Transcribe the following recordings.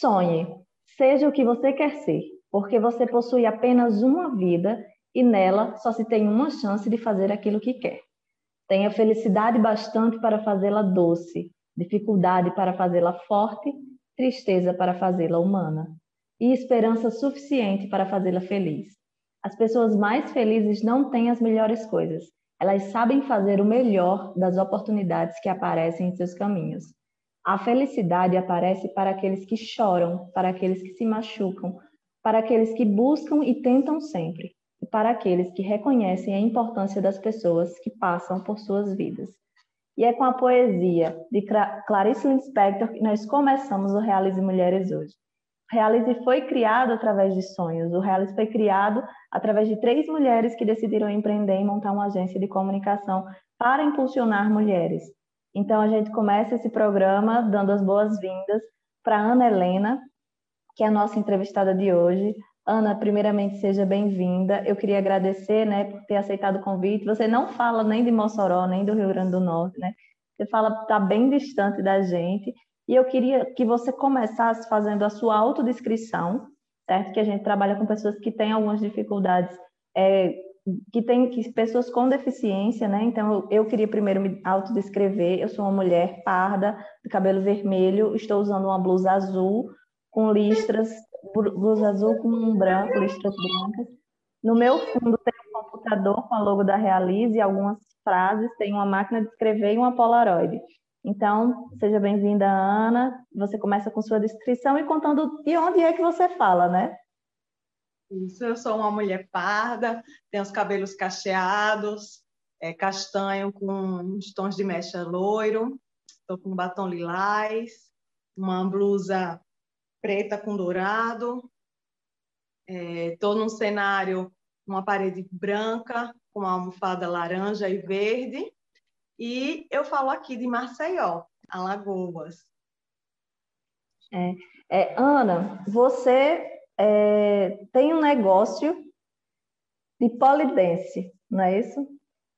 Sonhe, seja o que você quer ser, porque você possui apenas uma vida e nela só se tem uma chance de fazer aquilo que quer. Tenha felicidade bastante para fazê-la doce, dificuldade para fazê-la forte, tristeza para fazê-la humana e esperança suficiente para fazê-la feliz. As pessoas mais felizes não têm as melhores coisas, elas sabem fazer o melhor das oportunidades que aparecem em seus caminhos. A felicidade aparece para aqueles que choram, para aqueles que se machucam, para aqueles que buscam e tentam sempre, e para aqueles que reconhecem a importância das pessoas que passam por suas vidas. E é com a poesia de Clarice Lispector que nós começamos o Realize Mulheres hoje. O Realize foi criado através de sonhos. O Realize foi criado através de três mulheres que decidiram empreender e montar uma agência de comunicação para impulsionar mulheres. Então, a gente começa esse programa dando as boas-vindas para Ana Helena, que é a nossa entrevistada de hoje. Ana, primeiramente, seja bem-vinda. Eu queria agradecer né, por ter aceitado o convite. Você não fala nem de Mossoró, nem do Rio Grande do Norte, né? Você fala está bem distante da gente, e eu queria que você começasse fazendo a sua autodescrição, certo? Que a gente trabalha com pessoas que têm algumas dificuldades, é, que têm que, pessoas com deficiência, né? Então, eu, eu queria primeiro me autodescrever. Eu sou uma mulher parda, de cabelo vermelho, estou usando uma blusa azul com listras, blusa azul com um branco, listras brancas. No meu fundo tem um computador com a logo da Realize e algumas frases, tem uma máquina de escrever e uma Polaroid. Então, seja bem-vinda, Ana. Você começa com sua descrição e contando de onde é que você fala, né? Isso, eu sou uma mulher parda, tenho os cabelos cacheados, é, castanho com uns tons de mecha loiro, estou com um batom lilás, uma blusa preta com dourado, estou é, num cenário, uma parede branca com uma almofada laranja e verde, e eu falo aqui de Maceió, Alagoas. É, é, Ana, você é, tem um negócio de polidense, não é isso?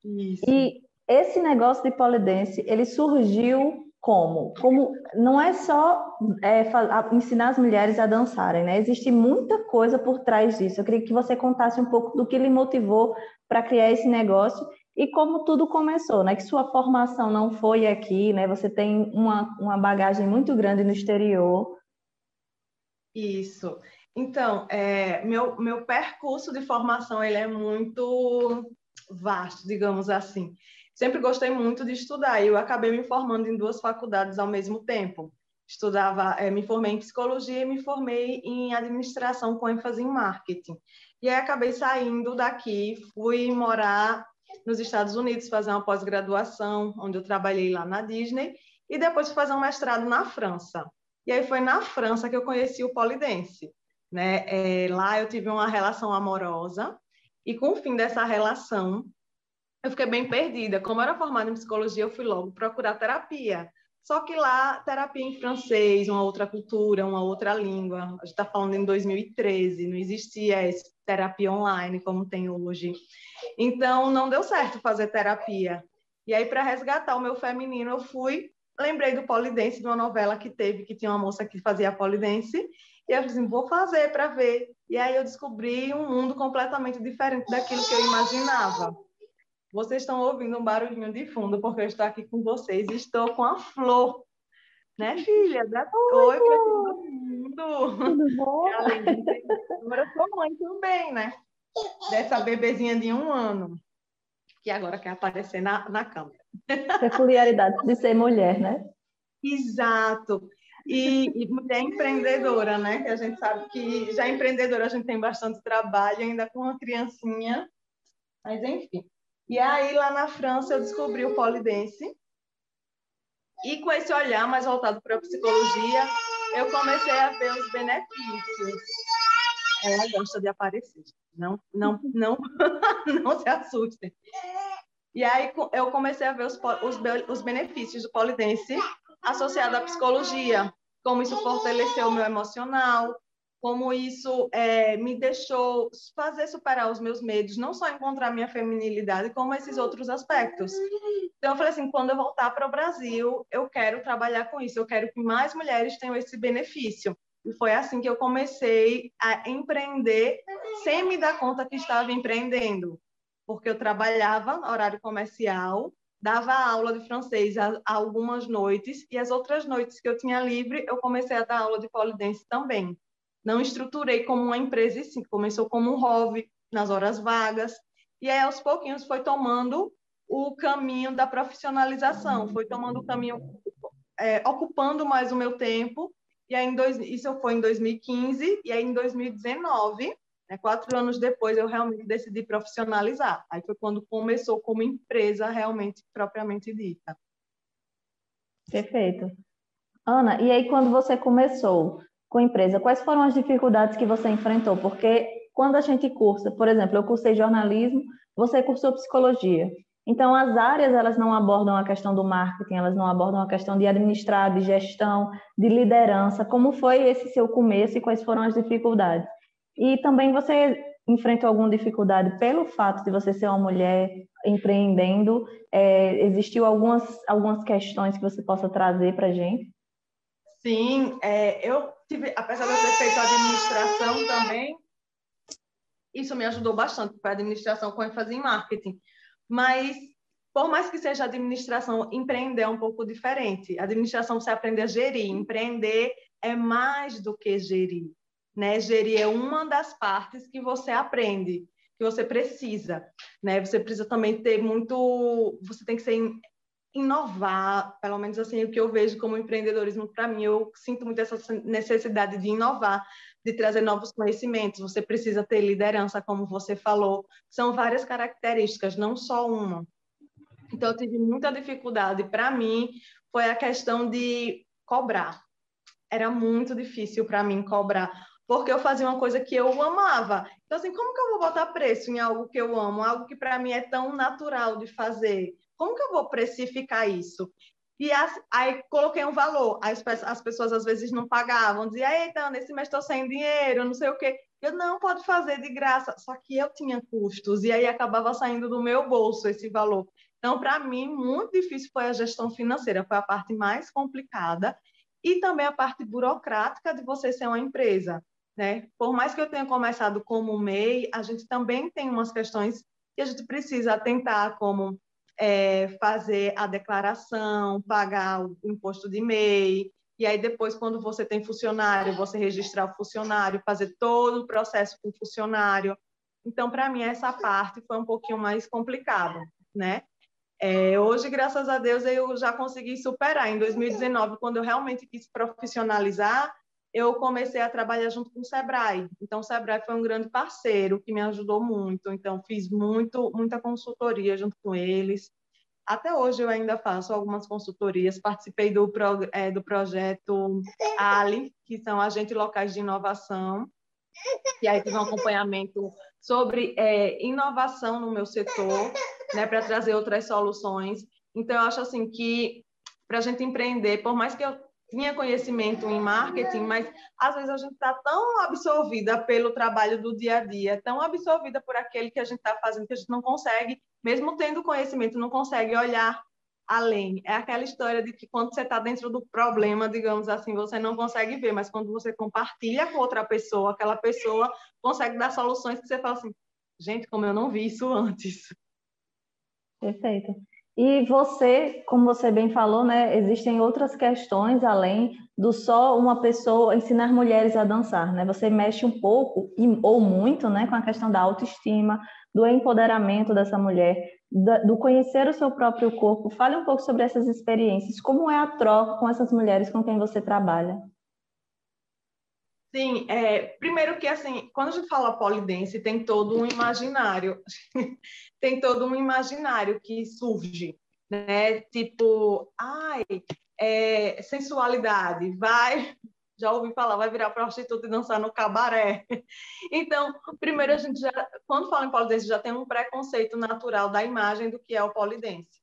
Isso. E esse negócio de polidense, ele surgiu como? Como não é só é, ensinar as mulheres a dançarem, né? Existe muita coisa por trás disso. Eu queria que você contasse um pouco do que lhe motivou para criar esse negócio e como tudo começou, né? Que sua formação não foi aqui, né? Você tem uma, uma bagagem muito grande no exterior. Isso. Então, é, meu, meu percurso de formação ele é muito vasto, digamos assim. Sempre gostei muito de estudar e eu acabei me formando em duas faculdades ao mesmo tempo. Estudava, é, me formei em psicologia e me formei em administração com ênfase em marketing. E aí acabei saindo daqui, fui morar nos Estados Unidos fazer uma pós-graduação, onde eu trabalhei lá na Disney, e depois fui fazer um mestrado na França. E aí foi na França que eu conheci o polidense. Né? É, lá eu tive uma relação amorosa, e com o fim dessa relação, eu fiquei bem perdida. Como eu era formada em psicologia, eu fui logo procurar terapia. Só que lá, terapia em francês, uma outra cultura, uma outra língua. A gente está falando em 2013, não existia esse terapia online como tem hoje. Então, não deu certo fazer terapia. E aí, para resgatar o meu feminino, eu fui, lembrei do polidense, de uma novela que teve, que tinha uma moça que fazia polidense, e eu falei assim, vou fazer para ver. E aí eu descobri um mundo completamente diferente daquilo que eu imaginava. Vocês estão ouvindo um barulhinho de fundo, porque eu estou aqui com vocês e estou com a Flor. Né, filha? Oi para todo mundo. Tudo bom? Agora eu sou mãe também, né? Dessa bebezinha de um ano, que agora quer aparecer na, na câmera. Peculiaridade de ser mulher, né? Exato. E, e, mulher empreendedora, né? Que a gente sabe que já empreendedora a gente tem bastante trabalho, ainda com uma criancinha. Mas enfim. E aí, lá na França, eu descobri o polidense. E com esse olhar mais voltado para a psicologia, eu comecei a ver os benefícios. Ela gosta de aparecer. Não, não, não, não se assustem. E aí eu comecei a ver os, os, os benefícios do polidense associado à psicologia, como isso fortaleceu o meu emocional, como isso é, me deixou fazer superar os meus medos, não só encontrar minha feminilidade, como esses outros aspectos. Então, eu falei assim: quando eu voltar para o Brasil, eu quero trabalhar com isso, eu quero que mais mulheres tenham esse benefício. E foi assim que eu comecei a empreender sem me dar conta que estava empreendendo, porque eu trabalhava horário comercial, dava aula de francês algumas noites e as outras noites que eu tinha livre, eu comecei a dar aula de polidense também. Não estruturei como uma empresa, sim, começou como um hobby nas horas vagas e aí aos pouquinhos foi tomando o caminho da profissionalização, foi tomando o caminho é, ocupando mais o meu tempo e aí, dois, isso foi em 2015, e aí em 2019, né, quatro anos depois, eu realmente decidi profissionalizar. Aí foi quando começou como empresa realmente, propriamente dita. Perfeito. Ana, e aí quando você começou com a empresa, quais foram as dificuldades que você enfrentou? Porque quando a gente cursa, por exemplo, eu cursei jornalismo, você cursou psicologia. Então, as áreas elas não abordam a questão do marketing, elas não abordam a questão de administrar, de gestão, de liderança. Como foi esse seu começo e quais foram as dificuldades? E também você enfrentou alguma dificuldade pelo fato de você ser uma mulher empreendendo? É, existiu algumas, algumas questões que você possa trazer para a gente? Sim, é, eu tive, apesar de eu ter feito administração também, isso me ajudou bastante para a administração com ênfase em marketing mas por mais que seja administração, empreender é um pouco diferente. A administração você aprende a gerir, empreender é mais do que gerir, né? Gerir é uma das partes que você aprende, que você precisa, né? Você precisa também ter muito, você tem que ser inovar, pelo menos assim o que eu vejo como empreendedorismo para mim, eu sinto muito essa necessidade de inovar, de trazer novos conhecimentos. Você precisa ter liderança, como você falou. São várias características, não só uma. Então, eu tive muita dificuldade. Para mim, foi a questão de cobrar. Era muito difícil para mim cobrar, porque eu fazia uma coisa que eu amava. Então, assim, como que eu vou botar preço em algo que eu amo, algo que para mim é tão natural de fazer? Como que eu vou precificar isso? E as, aí coloquei um valor. As, as pessoas às vezes não pagavam, diziam, eita, nesse mês estou sem dinheiro, não sei o quê. Eu não pode fazer de graça. Só que eu tinha custos, e aí acabava saindo do meu bolso esse valor. Então, para mim, muito difícil foi a gestão financeira, foi a parte mais complicada. E também a parte burocrática de você ser uma empresa. Né? Por mais que eu tenha começado como MEI, a gente também tem umas questões que a gente precisa atentar, como é, fazer a declaração, pagar o imposto de MEI, e aí depois, quando você tem funcionário, você registrar o funcionário, fazer todo o processo com o funcionário. Então, para mim, essa parte foi um pouquinho mais complicada, né? É, hoje, graças a Deus, eu já consegui superar. Em 2019, quando eu realmente quis profissionalizar, eu comecei a trabalhar junto com o Sebrae. Então, o Sebrae foi um grande parceiro que me ajudou muito. Então, fiz muito, muita consultoria junto com eles. Até hoje eu ainda faço algumas consultorias. Participei do, é, do projeto ALI, que são agentes locais de inovação. E aí tive um acompanhamento sobre é, inovação no meu setor, né, para trazer outras soluções. Então, eu acho assim que para a gente empreender, por mais que eu tinha conhecimento em marketing, mas às vezes a gente está tão absorvida pelo trabalho do dia a dia, tão absorvida por aquele que a gente está fazendo, que a gente não consegue, mesmo tendo conhecimento, não consegue olhar além. É aquela história de que quando você está dentro do problema, digamos assim, você não consegue ver, mas quando você compartilha com outra pessoa, aquela pessoa consegue dar soluções que você fala assim, gente, como eu não vi isso antes. Perfeito. E você, como você bem falou, né, existem outras questões além do só uma pessoa ensinar mulheres a dançar, né? Você mexe um pouco ou muito, né, com a questão da autoestima, do empoderamento dessa mulher, do conhecer o seu próprio corpo. Fale um pouco sobre essas experiências. Como é a troca com essas mulheres com quem você trabalha? Sim, é, primeiro que assim, quando a gente fala polidense, tem todo um imaginário, tem todo um imaginário que surge, né? Tipo, ai, é, sensualidade, vai, já ouvi falar, vai virar prostituta e dançar no cabaré. Então, primeiro a gente já, quando fala em polidense, já tem um preconceito natural da imagem do que é o polidense.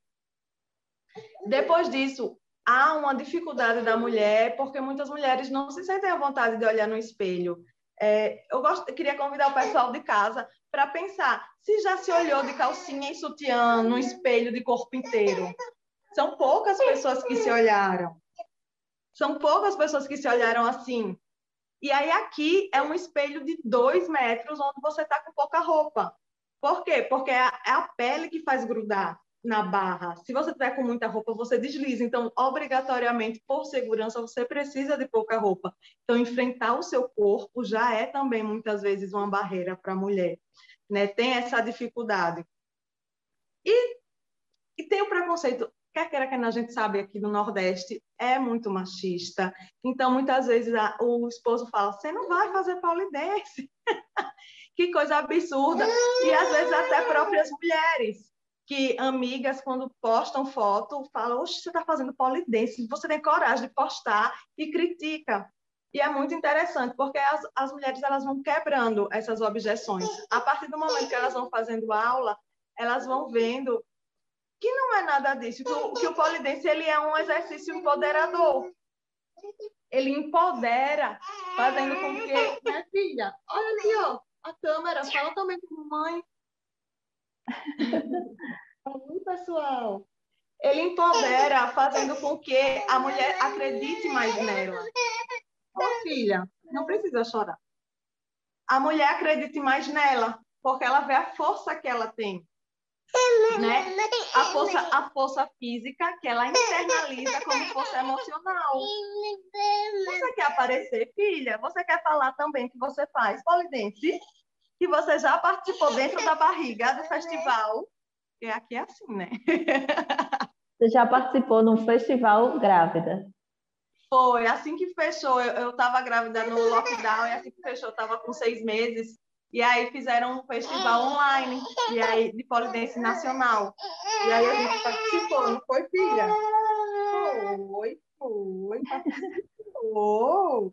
Depois disso, há uma dificuldade da mulher, porque muitas mulheres não se sentem à vontade de olhar no espelho. É, eu, gosto, queria convidar o pessoal de casa para pensar se já se olhou de calcinha e sutiã no espelho de corpo inteiro. São poucas pessoas que se olharam. São poucas pessoas que se olharam assim. E aí aqui é um espelho de dois metros onde você está com pouca roupa. Por quê? Porque é a, é a pele que faz grudar na barra. Se você tiver com muita roupa, você desliza. Então, obrigatoriamente, por segurança, você precisa de pouca roupa. Então, enfrentar o seu corpo já é também muitas vezes uma barreira para a mulher, né? Tem essa dificuldade. E, e tem o preconceito quer queira que a gente sabe aqui no Nordeste, é muito machista. Então, muitas vezes, a, o esposo fala, você não vai fazer polidense. que coisa absurda. E, às vezes, até próprias mulheres que amigas, quando postam foto, falam: Oxe, você está fazendo polidense, você tem coragem de postar e critica. E é muito interessante, porque as, as mulheres elas vão quebrando essas objeções. A partir do momento que elas vão fazendo aula, elas vão vendo que não é nada disso, que o, que o polidense ele é um exercício empoderador. Ele empodera, fazendo com que... Minha filha, olha ali, ó, a câmera, fala também com mamãe. Oi, pessoal. Ele empodera, fazendo com que a mulher acredite mais nela. Ô, oh, filha, não precisa chorar. A mulher acredite mais nela, porque ela vê a força que ela tem. Né? A força, a força física que ela internaliza como força emocional. Você quer aparecer, filha? Você quer falar também que você faz polidense? Que você já participou dentro da barriga do festival? Porque aqui é assim, né? Você já participou de um festival grávida? Foi, assim que fechou, eu estava grávida no lockdown, e assim que fechou, eu estava com seis meses. E aí fizeram um festival online, e aí de polidense nacional. E aí a gente participou, não foi, filha? Foi, foi, participou.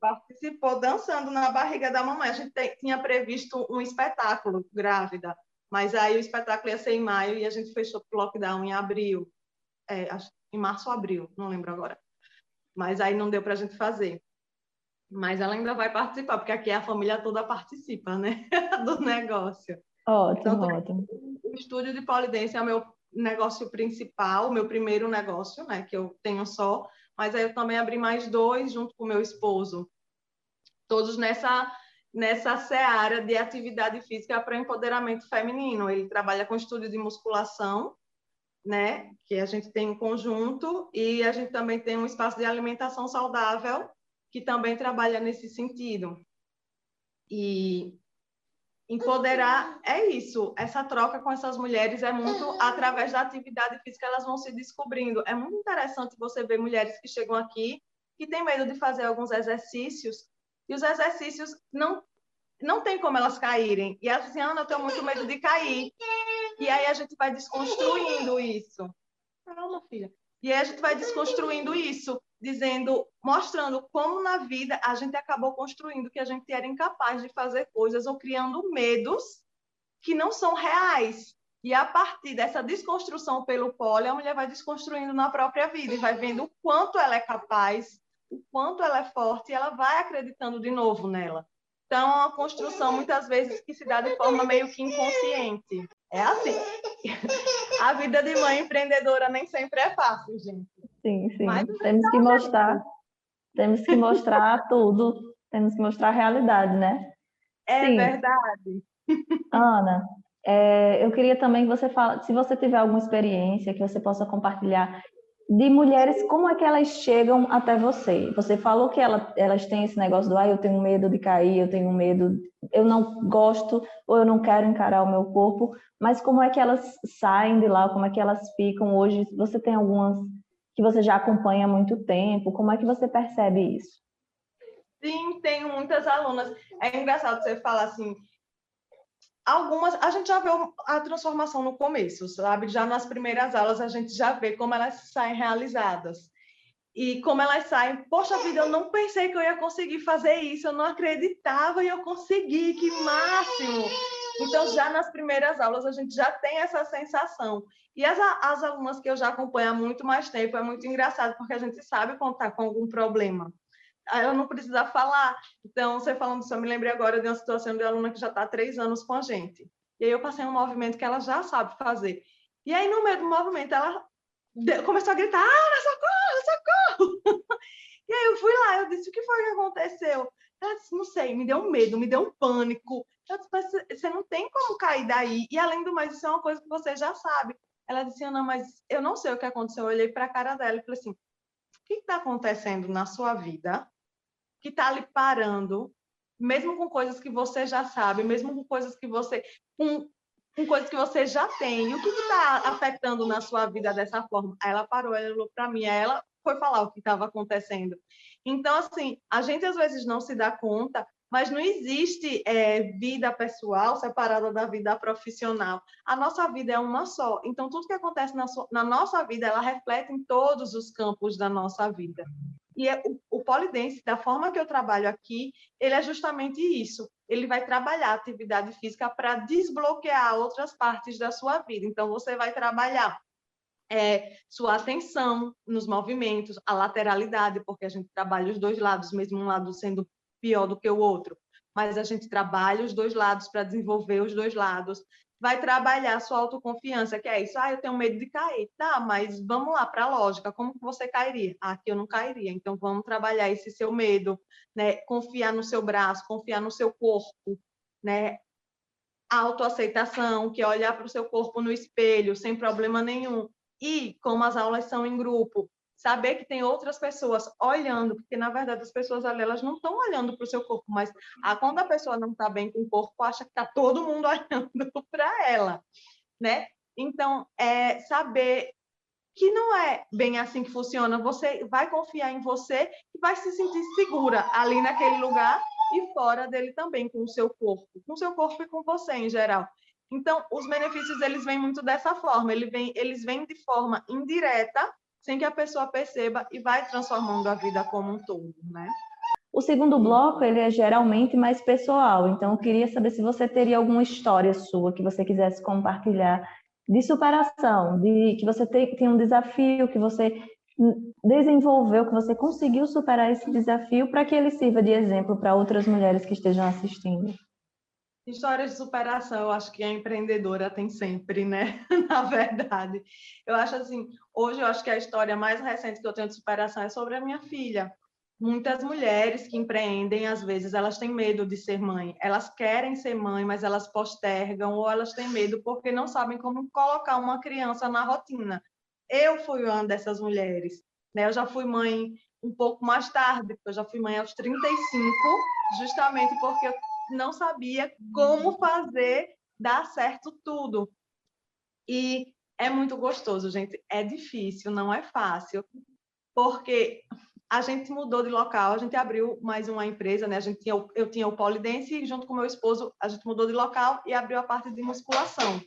Participou dançando na barriga da mamãe. A gente tinha previsto um espetáculo grávida, mas aí o espetáculo ia ser em maio e a gente fechou o lockdown em abril. É, em março ou abril, não lembro agora. Mas aí não deu para a gente fazer. Mas ela ainda vai participar, porque aqui a família toda participa, né? Do negócio. Ótimo, então, ótimo. O estúdio de polidense é o meu negócio principal, o meu primeiro negócio, né? Que eu tenho só. Mas aí eu também abri mais dois junto com meu esposo. Todos nessa nessa seara de atividade física para empoderamento feminino. Ele trabalha com estúdio de musculação, né, que a gente tem em conjunto, e a gente também tem um espaço de alimentação saudável, que também trabalha nesse sentido. E empoderar é isso, essa troca com essas mulheres é muito através da atividade física, elas vão se descobrindo. É muito interessante você ver mulheres que chegam aqui que têm medo de fazer alguns exercícios e os exercícios não não tem como elas caírem. E elas dizem, Ana, eu tenho muito medo de cair. E aí a gente vai desconstruindo isso. Calma, filha. E aí a gente vai desconstruindo isso, dizendo, mostrando como na vida a gente acabou construindo que a gente era incapaz de fazer coisas ou criando medos que não são reais. E a partir dessa desconstrução pelo pole, a mulher vai desconstruindo na própria vida e vai vendo o quanto ela é capaz o quanto ela é forte e ela vai acreditando de novo nela. Então, é uma construção, muitas vezes, que se dá de forma meio que inconsciente. É assim. A vida de mãe empreendedora nem sempre é fácil, gente. Sim, sim. Mas, temos que mostrar, temos que mostrar tudo, temos que mostrar a realidade, né? É sim. verdade. Ana, é, eu queria também que você fala, se você tiver alguma experiência que você possa compartilhar de mulheres, como é que elas chegam até você? Você falou que ela, elas têm esse negócio do, ah, eu tenho medo de cair, eu tenho medo, eu não gosto ou eu não quero encarar o meu corpo, mas como é que elas saem de lá, como é que elas ficam hoje? Você tem algumas que você já acompanha há muito tempo, como é que você percebe isso? Sim, tenho muitas alunas. É engraçado você falar assim, algumas a gente já vê a transformação no começo, sabe? Já nas primeiras aulas a gente já vê como elas saem realizadas. E como elas saem, poxa vida, eu não pensei que eu ia conseguir fazer isso, eu não acreditava e eu consegui, que máximo! Então, já nas primeiras aulas, a gente já tem essa sensação. E as, as alunas que eu já acompanho há muito mais tempo, é muito engraçado, porque a gente sabe está com algum problema eu não precisar falar. Então, você falando isso, eu me lembrei agora de uma situação de aluna que já está há três anos com a gente. E aí eu passei um movimento que ela já sabe fazer. E aí, no meio do movimento, ela começou a gritar, ah, socorro, socorro! E aí eu fui lá, eu disse, o que foi que aconteceu? Ela disse, não sei, me deu um medo, me deu um pânico. Eu disse, mas você não tem como cair daí. E além do mais, isso é uma coisa que você já sabe. Ela disse, Ana, mas eu não sei o que aconteceu. Eu olhei para a cara dela e falei assim, o que está acontecendo na sua vida que está lhe parando, mesmo com coisas que você já sabe, mesmo com coisas que você... Com, com coisas que você já tem. E o que está afetando na sua vida dessa forma? Aí ela parou, ela olhou para mim, ela foi falar o que estava acontecendo. Então, assim, a gente às vezes não se dá conta, mas não existe é, vida pessoal separada da vida profissional. A nossa vida é uma só. Então, tudo que acontece na, na nossa vida, ela reflete em todos os campos da nossa vida. E é, o, o polidense, da forma que eu trabalho aqui, ele é justamente isso. Ele vai trabalhar atividade física para desbloquear outras partes da sua vida. Então, você vai trabalhar é, sua atenção nos movimentos, a lateralidade, porque a gente trabalha os dois lados, mesmo um lado sendo pior do que o outro, mas a gente trabalha os dois lados para desenvolver os dois lados. Vai trabalhar sua autoconfiança, que é isso. Ah, eu tenho medo de cair. Tá, mas vamos lá para a lógica. Como que você cairia? Ah, aqui eu não cairia. Então vamos trabalhar esse seu medo, né? Confiar no seu braço, confiar no seu corpo, né? Autoaceitação, que é olhar para o seu corpo no espelho sem problema nenhum e como as aulas são em grupo, saber que tem outras pessoas olhando, porque na verdade as pessoas elas não estão olhando para o seu corpo, mas a, quando a pessoa não está bem com o corpo, acha que está todo mundo olhando para ela, né? Então, é saber que não é bem assim que funciona. Você vai confiar em você e vai se sentir segura ali naquele lugar e fora dele também, com o seu corpo, com o seu corpo e com você em geral. Então, os benefícios eles vêm muito dessa forma, eles vêm, eles vêm de forma indireta, sem que a pessoa perceba e vai transformando a vida como um todo, né? O segundo bloco ele é geralmente mais pessoal, então eu queria saber se você teria alguma história sua que você quisesse compartilhar de superação, de que você tem, tem um desafio que você desenvolveu, que você conseguiu superar esse desafio para que ele sirva de exemplo para outras mulheres que estejam assistindo. Histórias de superação, eu acho que a empreendedora tem sempre, né? Na verdade. Eu acho assim, hoje eu acho que a história mais recente que eu tenho de superação é sobre a minha filha. Muitas mulheres que empreendem, às vezes, elas têm medo de ser mãe. Elas querem ser mãe, mas elas postergam ou elas têm medo porque não sabem como colocar uma criança na rotina. Eu fui uma dessas mulheres. Né? Eu já fui mãe um pouco mais tarde, eu já fui mãe aos 35, justamente porque eu não sabia como fazer dar certo tudo. E é muito gostoso, gente. É difícil, não é fácil, porque a gente mudou de local, a gente abriu mais uma empresa, né? A gente tinha, eu tinha o Polidense e junto com meu esposo a gente mudou de local e abriu a parte de musculação.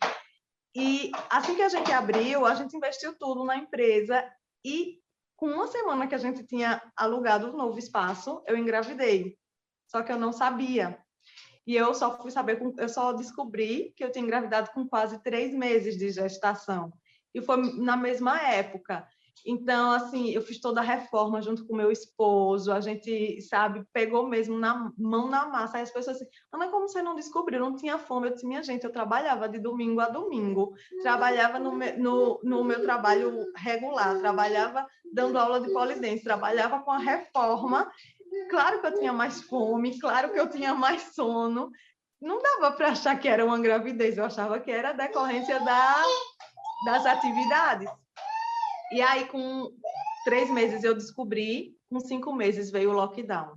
E assim que a gente abriu, a gente investiu tudo na empresa e com uma semana que a gente tinha alugado um novo espaço, eu engravidei. Só que eu não sabia. E eu só fui saber, eu só descobri que eu tinha engravidado com quase três meses de gestação. E foi na mesma época. Então, assim, eu fiz toda a reforma junto com meu esposo, a gente, sabe, pegou mesmo na mão na massa. Aí as pessoas assim, Ana, como você não descobriu? Não tinha fome. Eu disse, minha gente, eu trabalhava de domingo a domingo, trabalhava no, no, no meu trabalho regular, trabalhava dando aula de polidense, trabalhava com a reforma Claro que eu tinha mais fome, claro que eu tinha mais sono. Não dava para achar que era uma gravidez, eu achava que era decorrência da, das atividades. E aí, com três meses, eu descobri, com cinco meses veio o lockdown.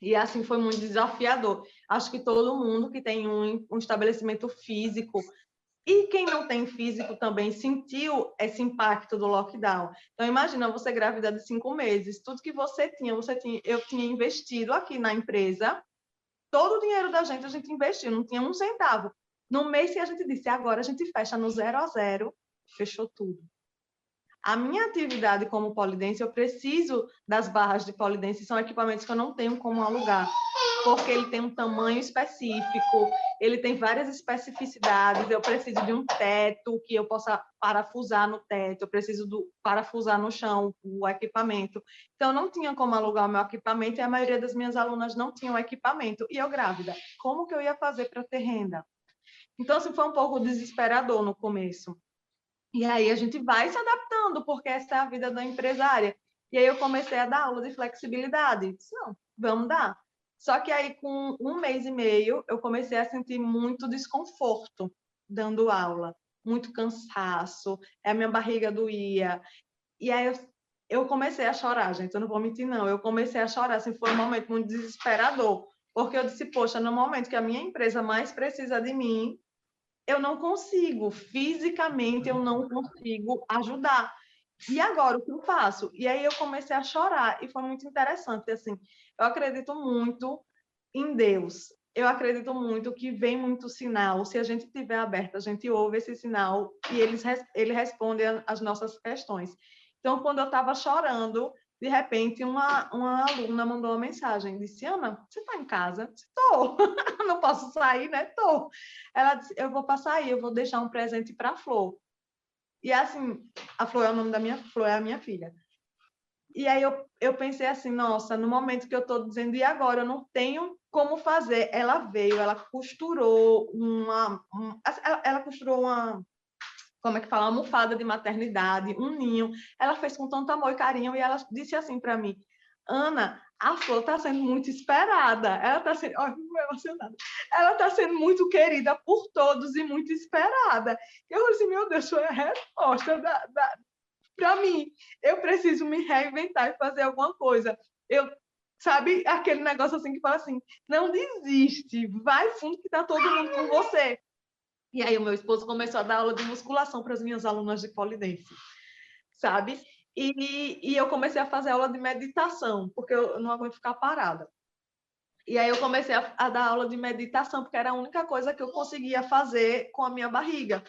E assim foi muito desafiador. Acho que todo mundo que tem um, um estabelecimento físico e quem não tem físico também sentiu esse impacto do lockdown. Então, imagina você grávida de cinco meses, tudo que você tinha, você tinha, eu tinha investido aqui na empresa, todo o dinheiro da gente a gente investiu, não tinha um centavo. No mês que a gente disse, agora a gente fecha no zero a zero, fechou tudo. A minha atividade como polidense, eu preciso das barras de polidense, são equipamentos que eu não tenho como alugar porque ele tem um tamanho específico, ele tem várias especificidades. Eu preciso de um teto que eu possa parafusar no teto, eu preciso do parafusar no chão o equipamento. Então, não tinha como alugar o meu equipamento e a maioria das minhas alunas não tinham equipamento. E eu grávida, como que eu ia fazer para ter renda? Então, assim, foi um pouco desesperador no começo. E aí a gente vai se adaptando, porque essa é a vida da empresária. E aí eu comecei a dar aula de flexibilidade. Disse, não, vamos dar. Só que aí, com um mês e meio, eu comecei a sentir muito desconforto dando aula, muito cansaço, a minha barriga doía. E aí eu, eu comecei a chorar, gente, eu não vou mentir, não. Eu comecei a chorar, assim, foi um momento muito desesperador, porque eu disse, poxa, no momento que a minha empresa mais precisa de mim, eu não consigo, fisicamente eu não consigo ajudar. E agora, o que eu faço? E aí eu comecei a chorar, e foi muito interessante, assim, eu acredito muito em Deus, eu acredito muito que vem muito sinal, se a gente tiver aberto, a gente ouve esse sinal e ele, ele responde as nossas questões. Então, quando eu estava chorando, de repente, uma, uma aluna mandou uma mensagem, disse, Ana, você está em casa? Estou, não posso sair, né? Estou. Ela disse, eu vou passar aí, eu vou deixar um presente para a Flor. E assim, a Flor é o nome da minha, Flor é a minha filha. E aí eu, eu pensei assim, nossa, no momento que eu estou dizendo, e agora? Eu não tenho como fazer. Ela veio, ela costurou uma... Um, ela, ela costurou uma como é que fala, almofada de maternidade, um ninho. Ela fez com tanto amor e carinho e ela disse assim para mim, Ana, a Flor está sendo muito esperada. Ela está sendo, olha, emocionada. Ela está sendo muito querida por todos e muito esperada. Eu assim, meu Deus, foi a resposta da, da para mim. Eu preciso me reinventar e fazer alguma coisa. Eu sabe aquele negócio assim que fala assim, não desiste, vai fundo que está todo mundo com você. E aí o meu esposo começou a dar aula de musculação para as minhas alunas de polidense, sabe? E, e eu comecei a fazer aula de meditação, porque eu não aguento ficar parada. E aí eu comecei a, a, dar aula de meditação, porque era a única coisa que eu conseguia fazer com a minha barriga.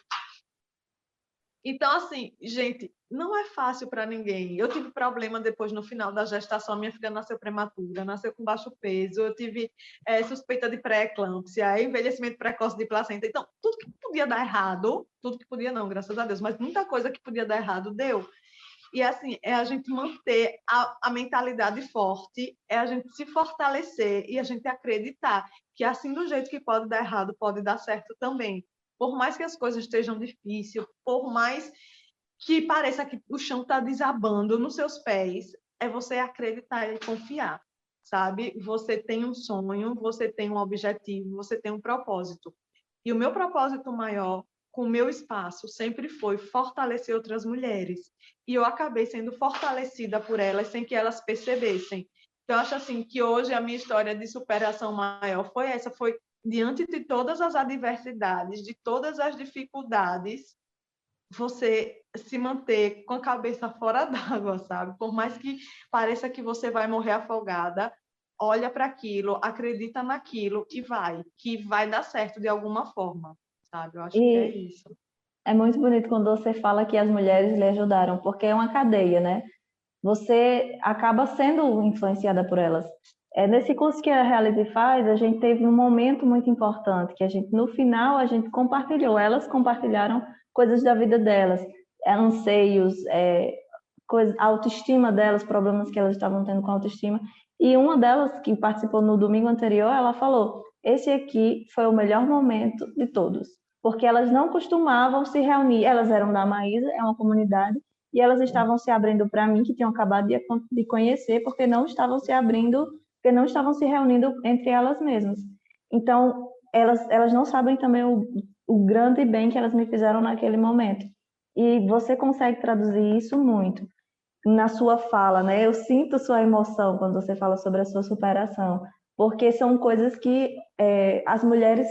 Então, assim, gente, não é fácil para ninguém. Eu tive problema depois no final da gestação, minha filha nasceu prematura, nasceu com baixo peso, eu tive é, suspeita de pré-eclâmpsia, envelhecimento precoce de placenta. Então, tudo que podia dar errado, tudo que podia não, graças a Deus, mas muita coisa que podia dar errado deu. E assim, é a gente manter a, a mentalidade forte, é a gente se fortalecer e a gente acreditar que assim do jeito que pode dar errado, pode dar certo também. Por mais que as coisas estejam difíceis, por mais que pareça que o chão está desabando nos seus pés, é você acreditar e confiar, sabe? Você tem um sonho, você tem um objetivo, você tem um propósito. E o meu propósito maior com o meu espaço sempre foi fortalecer outras mulheres. E eu acabei sendo fortalecida por elas sem que elas percebessem. Então, eu acho assim que hoje a minha história de superação maior foi essa, foi diante de todas as adversidades, de todas as dificuldades, você se manter com a cabeça fora d'água, sabe? Por mais que pareça que você vai morrer afogada, olha para aquilo, acredita naquilo e vai, que vai dar certo de alguma forma, sabe? Eu acho e que é isso. É muito bonito quando você fala que as mulheres lhe ajudaram, porque é uma cadeia, né? Você acaba sendo influenciada por elas. É, nesse curso que a Reality faz, a gente teve um momento muito importante, que a gente, no final, a gente compartilhou, elas compartilharam coisas da vida delas, anseios, é, coisa, autoestima delas, problemas que elas estavam tendo com autoestima. E uma delas, que participou no domingo anterior, ela falou: esse aqui foi o melhor momento de todos, porque elas não costumavam se reunir. Elas eram da Maísa, é uma comunidade, e elas estavam se abrindo para mim, que tinham acabado de, de conhecer, porque não estavam se abrindo, porque não estavam se reunindo entre elas mesmas. Então, elas, elas não sabem também o, o grande bem que elas me fizeram naquele momento. E você consegue traduzir isso muito na sua fala, né? Eu sinto sua emoção quando você fala sobre a sua superação, porque são coisas que é, as mulheres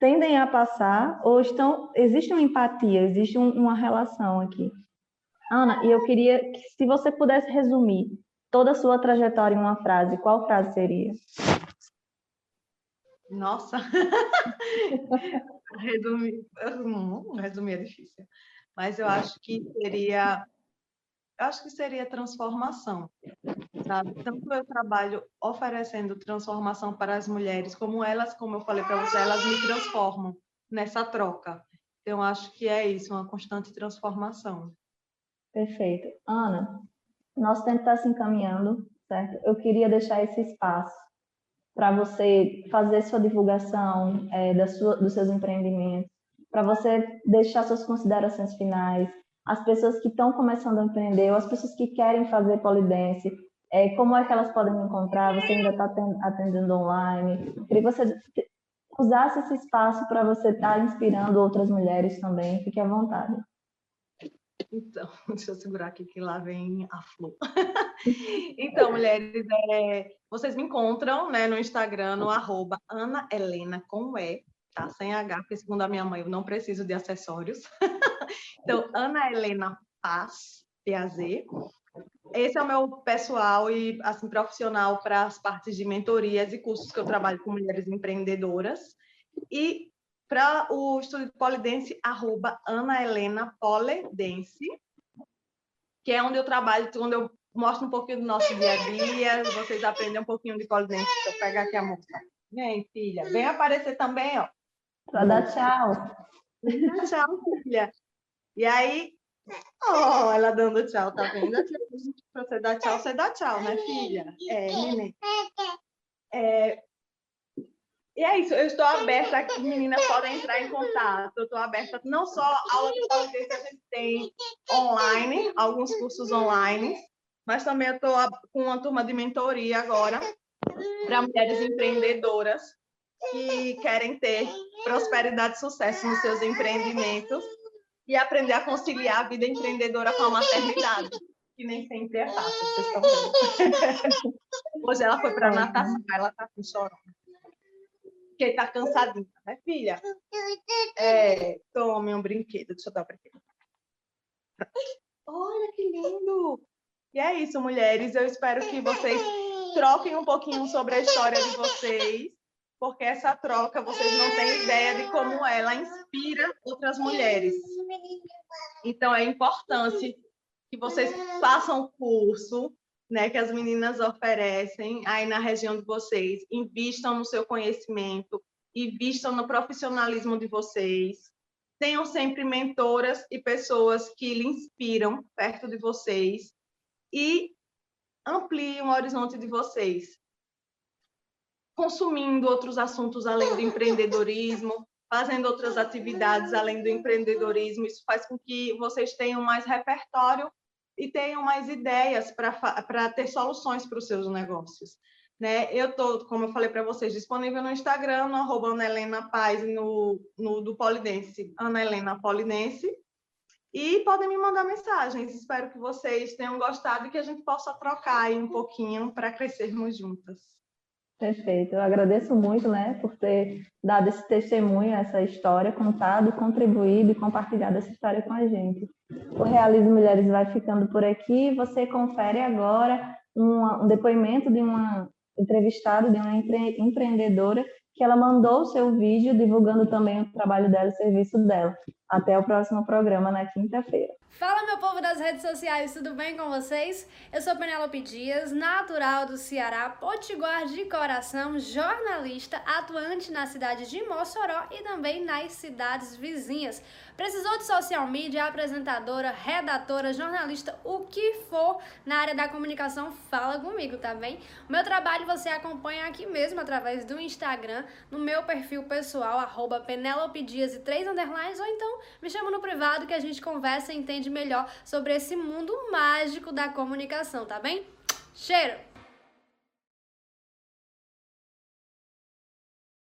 tendem a passar ou estão existe uma empatia, existe um, uma relação aqui. Ana, e eu queria que se você pudesse resumir toda a sua trajetória em uma frase, qual frase seria? Nossa, resumir, resumir é difícil, mas eu acho que seria, eu acho que seria transformação, sabe? Tanto eu trabalho oferecendo transformação para as mulheres, como elas, como eu falei para você, elas me transformam nessa troca. Então, acho que é isso, uma constante transformação. Perfeito. Ana, nosso tempo está se encaminhando, certo? Eu queria deixar esse espaço para você fazer sua divulgação é, da sua, dos seus empreendimentos, para você deixar suas considerações finais, as pessoas que estão começando a empreender, ou as pessoas que querem fazer polidense, é, como é que elas podem me encontrar? Você ainda está atendendo online? queria que você usasse esse espaço para você estar tá inspirando outras mulheres também. Fique à vontade. Então, deixa eu segurar aqui que lá vem a flor. então, mulheres, é, vocês me encontram né, no Instagram, no arroba Ana Helena com E, tá? Sem H, porque segundo a minha mãe eu não preciso de acessórios. então, Ana Helena Paz, P-A-Z. Esse é o meu pessoal e assim profissional para as partes de mentorias e cursos que eu trabalho com mulheres empreendedoras. E para o estúdio Polidense, arroba Ana Helena Polidense, que é onde eu trabalho, onde eu mostro um pouquinho do nosso dia a dia, vocês aprendem um pouquinho de polidense. Deixa eu pegar aqui a moça. Vem, filha. Vem aparecer também, ó. Para dar tchau. tchau, filha. E aí, oh, ela dando tchau, tá vendo? Para você dar tchau, você dá tchau, né, filha? É, neném. É, e é isso, eu estou aberta aqui, meninas podem entrar em contato. Eu estou aberta não só a aula de polidense que a gente tem online, alguns cursos online, mas também eu estou com uma turma de mentoria agora para mulheres empreendedoras que querem ter prosperidade e sucesso nos seus empreendimentos e aprender a conciliar a vida empreendedora com a maternidade, que nem sempre é fácil, vocês estão vendo. Hoje ela foi para a natação, ela está com chorando porque tá cansadinha, né, filha? É, tome um brinquedo, deixa eu dar um brinquedo. Olha que lindo! E é isso, mulheres. Eu espero que vocês troquem um pouquinho sobre a história de vocês, porque essa troca vocês não têm ideia de como ela inspira outras mulheres. Então é importante que vocês façam o curso, né, que as meninas oferecem aí na região de vocês, invistam no seu conhecimento, invistam no profissionalismo de vocês, tenham sempre mentoras e pessoas que lhe inspiram perto de vocês e ampliem o horizonte de vocês, consumindo outros assuntos além do empreendedorismo, fazendo outras atividades além do empreendedorismo. Isso faz com que vocês tenham mais repertório e tenham mais ideias para ter soluções para os seus negócios. Né? Eu estou, como eu falei para vocês, disponível no Instagram, no arroba Ana Helena Paz, no, no do Polidense, Ana Helena Polidense, e podem me mandar mensagens. Espero que vocês tenham gostado e que a gente possa trocar aí um pouquinho para crescermos juntas. Perfeito. Eu agradeço muito, né, por ter dado esse testemunho, essa história, contado, contribuído e compartilhado essa história com a gente. O Realismo Mulheres vai ficando por aqui. Você confere agora um, um depoimento de uma entrevistada, de uma empre, empreendedora, que ela mandou o seu vídeo divulgando também o trabalho dela e o serviço dela. Até o próximo programa na quinta-feira. Fala, meu povo das redes sociais, tudo bem com vocês? Eu sou Penélope Dias, natural do Ceará, potiguar de coração, jornalista, atuante na cidade de Mossoró e também nas cidades vizinhas. Precisou de social media, apresentadora, redatora, jornalista, o que for na área da comunicação, fala comigo, tá bem? O meu trabalho você acompanha aqui mesmo através do Instagram, no meu perfil pessoal, arroba Penélope Dias e três underlines, ou me chama no privado que a gente conversa e entende melhor sobre esse mundo mágico da comunicação, tá bem? Cheiro!